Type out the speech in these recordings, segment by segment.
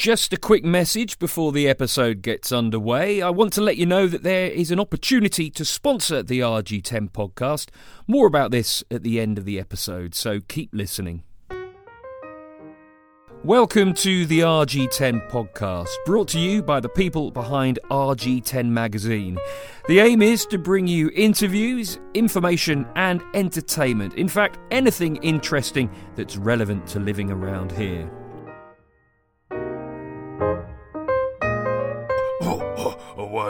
Just a quick message before the episode gets underway. I want to let you know that there is an opportunity to sponsor the RG10 podcast. More about this at the end of the episode, so keep listening. Welcome to the RG10 podcast, brought to you by the people behind RG10 magazine. The aim is to bring you interviews, information, and entertainment. In fact, anything interesting that's relevant to living around here.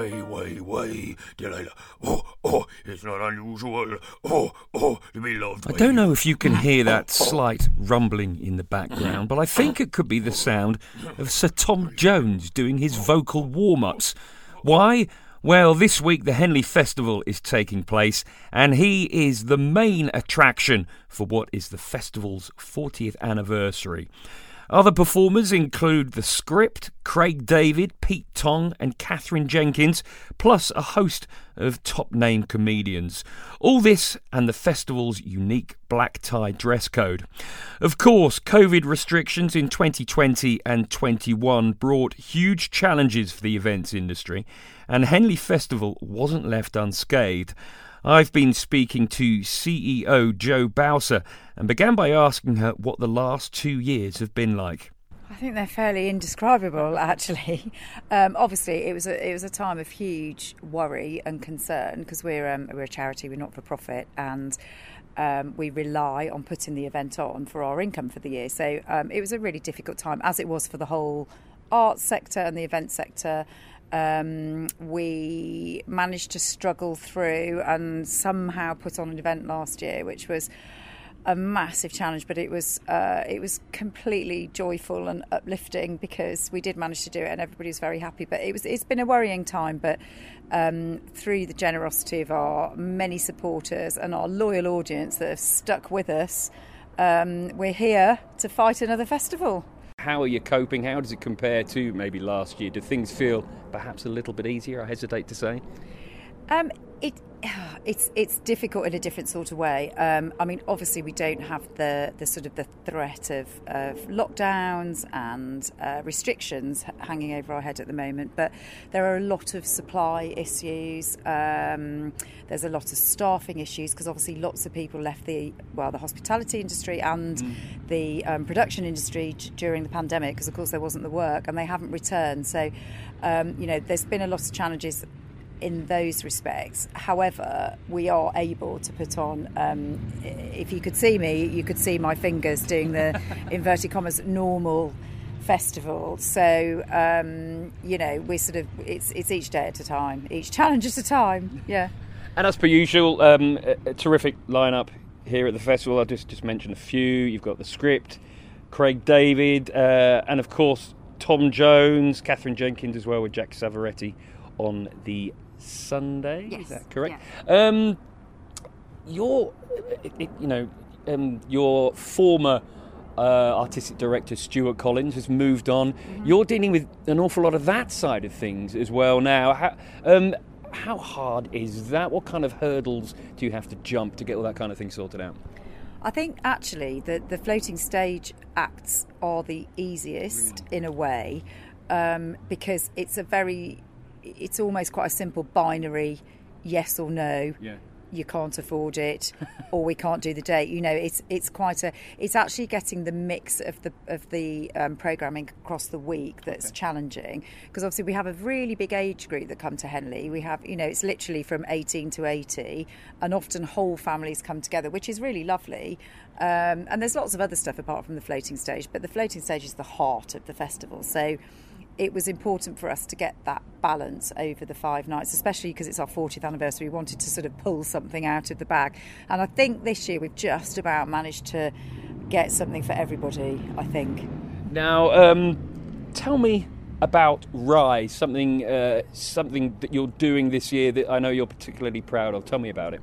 Way, way, way, Delilah. Oh, oh, it's not unusual. Oh, oh, to be loved. I don't know if you can hear that oh. slight rumbling in the background, but I think it could be the sound of Sir Tom Jones doing his vocal warm ups. Why? Well, this week the Henley Festival is taking place, and he is the main attraction for what is the festival's 40th anniversary. Other performers include The Script, Craig David, Pete Tong, and Katherine Jenkins, plus a host of top name comedians. All this and the festival's unique black tie dress code. Of course, COVID restrictions in 2020 and 21 brought huge challenges for the events industry, and Henley Festival wasn't left unscathed. I've been speaking to CEO Jo Bausor and began by asking her what the last two years have been like. I think they're fairly indescribable, actually. Um, obviously, it was a, it was a time of huge worry and concern because we're um, we're a charity, we're not for profit, and um, we rely on putting the event on for our income for the year. So um, it was a really difficult time, as it was for the whole arts sector and the event sector. Um, we managed to struggle through and somehow put on an event last year, which was a massive challenge, but it was uh, it was completely joyful and uplifting because we did manage to do it, and everybody was very happy. But it was it's been a worrying time, but um, through the generosity of our many supporters and our loyal audience that have stuck with us, um, we're here to fight another festival. How are you coping? How does it compare to maybe last year? Do things feel perhaps a little bit easier? I hesitate to say. Um, it it's it's difficult in a different sort of way. Um, I mean, obviously, we don't have the, the sort of the threat of, of lockdowns and uh, restrictions hanging over our head at the moment, but there are a lot of supply issues. Um, there's a lot of staffing issues because obviously lots of people left the well the hospitality industry and mm. the um, production industry during the pandemic because of course there wasn't the work and they haven't returned. So um, you know, there's been a lot of challenges in those respects. However, we are able to put on. Um, if you could see me, you could see my fingers doing the inverted commas normal festival. So um, you know, we're sort of it's it's each day at a time, each challenge at a time. Yeah. And as per usual, um, a, a terrific lineup here at the festival. I just just mentioned a few. You've got the script, Craig David, uh, and of course Tom Jones, Katherine Jenkins as well with Jack Savoretti on the Sunday. Yes. Is that correct? Yeah. Um, your, you know, um, your former uh, artistic director Stuart Collins has moved on. Mm-hmm. You're dealing with an awful lot of that side of things as well now. How, um, how hard is that? What kind of hurdles do you have to jump to get all that kind of thing sorted out? I think actually the, the floating stage acts are the easiest really? in a way um, because it's a very it's almost quite a simple binary yes or no. Yeah. You can't afford it, or we can't do the date. You know, it's it's quite a. It's actually getting the mix of the of the um, programming across the week that's okay. challenging because obviously we have a really big age group that come to Henley. We have, you know, it's literally from 18 to 80, and often whole families come together, which is really lovely. Um, and there's lots of other stuff apart from the floating stage, but the floating stage is the heart of the festival. So it was important for us to get that balance over the five nights, especially because it's our 40th anniversary. We wanted to sort of pull something out of the bag. And I think this year we've just about managed to get something for everybody, I think. Now, um, tell me about Rise, something, uh, something that you're doing this year that I know you're particularly proud of. Tell me about it.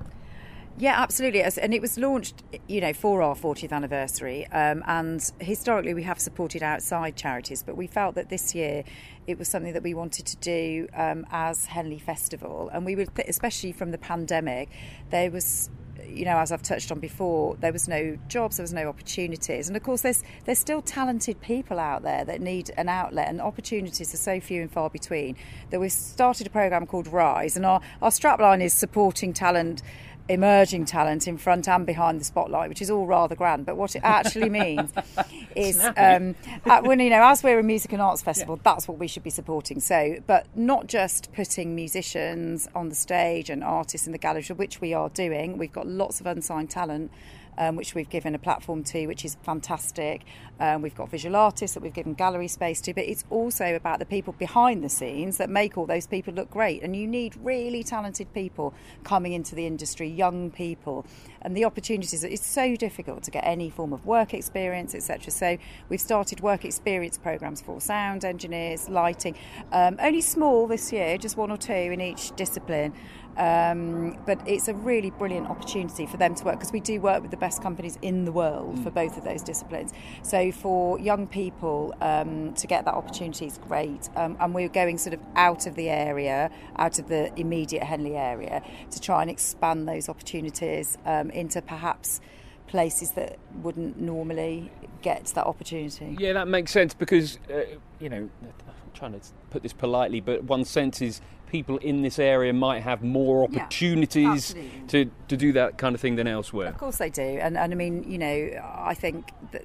Yeah, absolutely. And it was launched, you know, for our 40th anniversary. Um, and historically, we have supported outside charities, but we felt that this year it was something that we wanted to do um, as Henley Festival. And we would, especially from the pandemic, there was you know, as I've touched on before, there was no jobs, there was no opportunities, and of course, there's there's still talented people out there that need an outlet, and opportunities are so few and far between. That we've started a program called Rise, and our our strapline is supporting talent emerging talent in front and behind the spotlight, which is all rather grand. But what it actually means is, um, at, when you know, as we're a music and arts festival, yeah. that's what we should be supporting. So, but not just putting musicians on the stage and artists in the gallery, which we are doing. We've got lots of unsigned talent um, which we've given a platform to, which is fantastic. Um, we've got visual artists that we've given gallery space to, but it's also about the people behind the scenes that make all those people look great. And you need really talented people coming into the industry, young people. And the opportunities, it's so difficult to get any form of work experience, etc. So we've started work experience programs for sound engineers, lighting, um, only small this year, just one or two in each discipline. Um, but it's a really brilliant opportunity for them to work because we do work with the best companies in the world mm. for both of those disciplines. So for young people um, to get that opportunity is great. Um, and we're going sort of out of the area, out of the immediate Henley area, to try and expand those opportunities um, into perhaps places that wouldn't normally get that opportunity. Yeah, that makes sense because, uh, you know, I'm trying to put this politely, but one senses people in this area might have more opportunities yeah, to, to do that kind of thing than elsewhere. Of course they do. And, and I mean, you know, I think that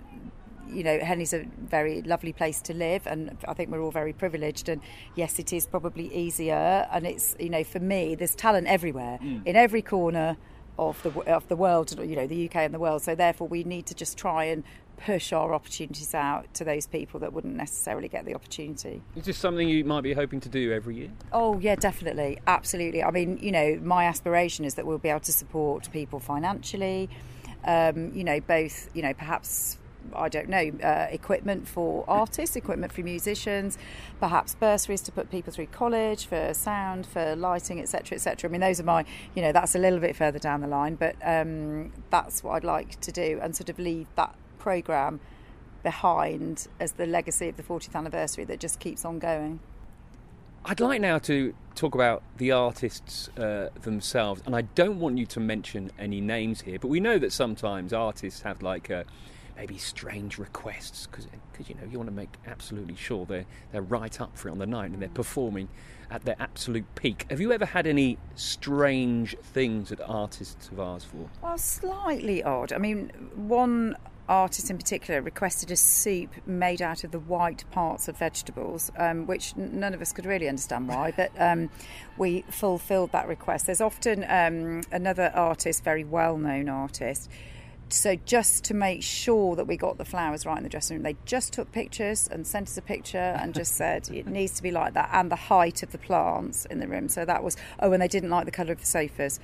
you know, Henley's a very lovely place to live, and I think we're all very privileged. And yes, it is probably easier, and it's you know, for me, there's talent everywhere, mm. in every corner of the of the world, you know, the UK and the world. So therefore, we need to just try and push our opportunities out to those people that wouldn't necessarily get the opportunity. Is this something you might be hoping to do every year? Oh, yeah, definitely. Absolutely. I mean, you know, my aspiration is that we'll be able to support people financially, um, you know, both, you know, perhaps I don't know, uh, equipment for artists, equipment for musicians, perhaps bursaries to put people through college for sound, for lighting, etc., etc. I mean, those are my, you know, that's a little bit further down the line, but um, that's what I'd like to do and sort of leave that programme behind as the legacy of the 40th anniversary that just keeps on going. I'd like now to talk about the artists uh, themselves, and I don't want you to mention any names here, but we know that sometimes artists have like uh, maybe strange requests because you know you want to make absolutely sure they're they're right up for it on the night and they're performing at their absolute peak. Have you ever had any strange things that artists have asked for? Well, slightly odd. I mean, one artist in particular requested a soup made out of the white parts of vegetables, um, which none of us could really understand why, but um, we fulfilled that request. There's often um, another artist, very well known artist. So, just to make sure that we got the flowers right in the dressing room, they just took pictures and sent us a picture and just said it needs to be like that, and the height of the plants in the room. So, that was, oh, and they didn't like the colour of the sofas.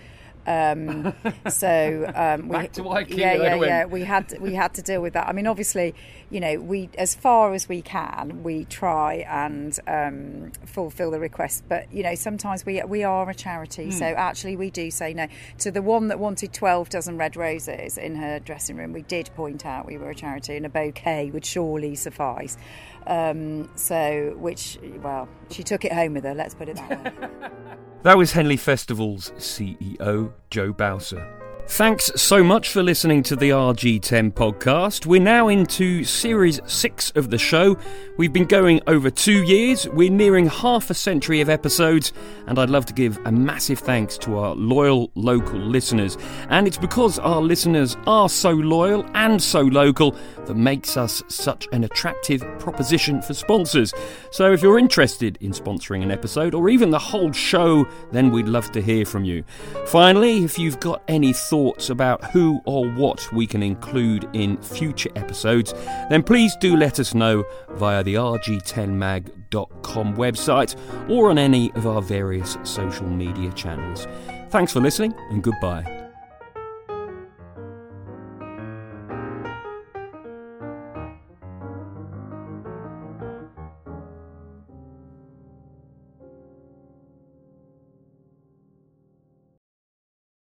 Um, so um, we, Back to IKEA yeah, yeah, yeah. We had we had to deal with that. I mean, obviously, you know, we as far as we can, we try and um, fulfil the request. But you know, sometimes we we are a charity, mm. so actually we do say no to the one that wanted twelve dozen red roses in her dressing room. We did point out we were a charity, and a bouquet would surely suffice. Um, so, which well, she took it home with her. Let's put it that way. That was Henley Festival's CEO, Jo Bausor. Thanks so much for listening to the RG10 podcast. We're now into series six of the show. We've been going over two years. We're nearing half a century of episodes, and I'd love to give a massive thanks to our loyal local listeners. And it's because our listeners are so loyal and so local that makes us such an attractive proposition for sponsors. So if you're interested in sponsoring an episode or even the whole show, then we'd love to hear from you. Finally, if you've got any thoughts, about who or what we can include in future episodes, then please do let us know via the rg10mag.com website or on any of our various social media channels. Thanks for listening and goodbye.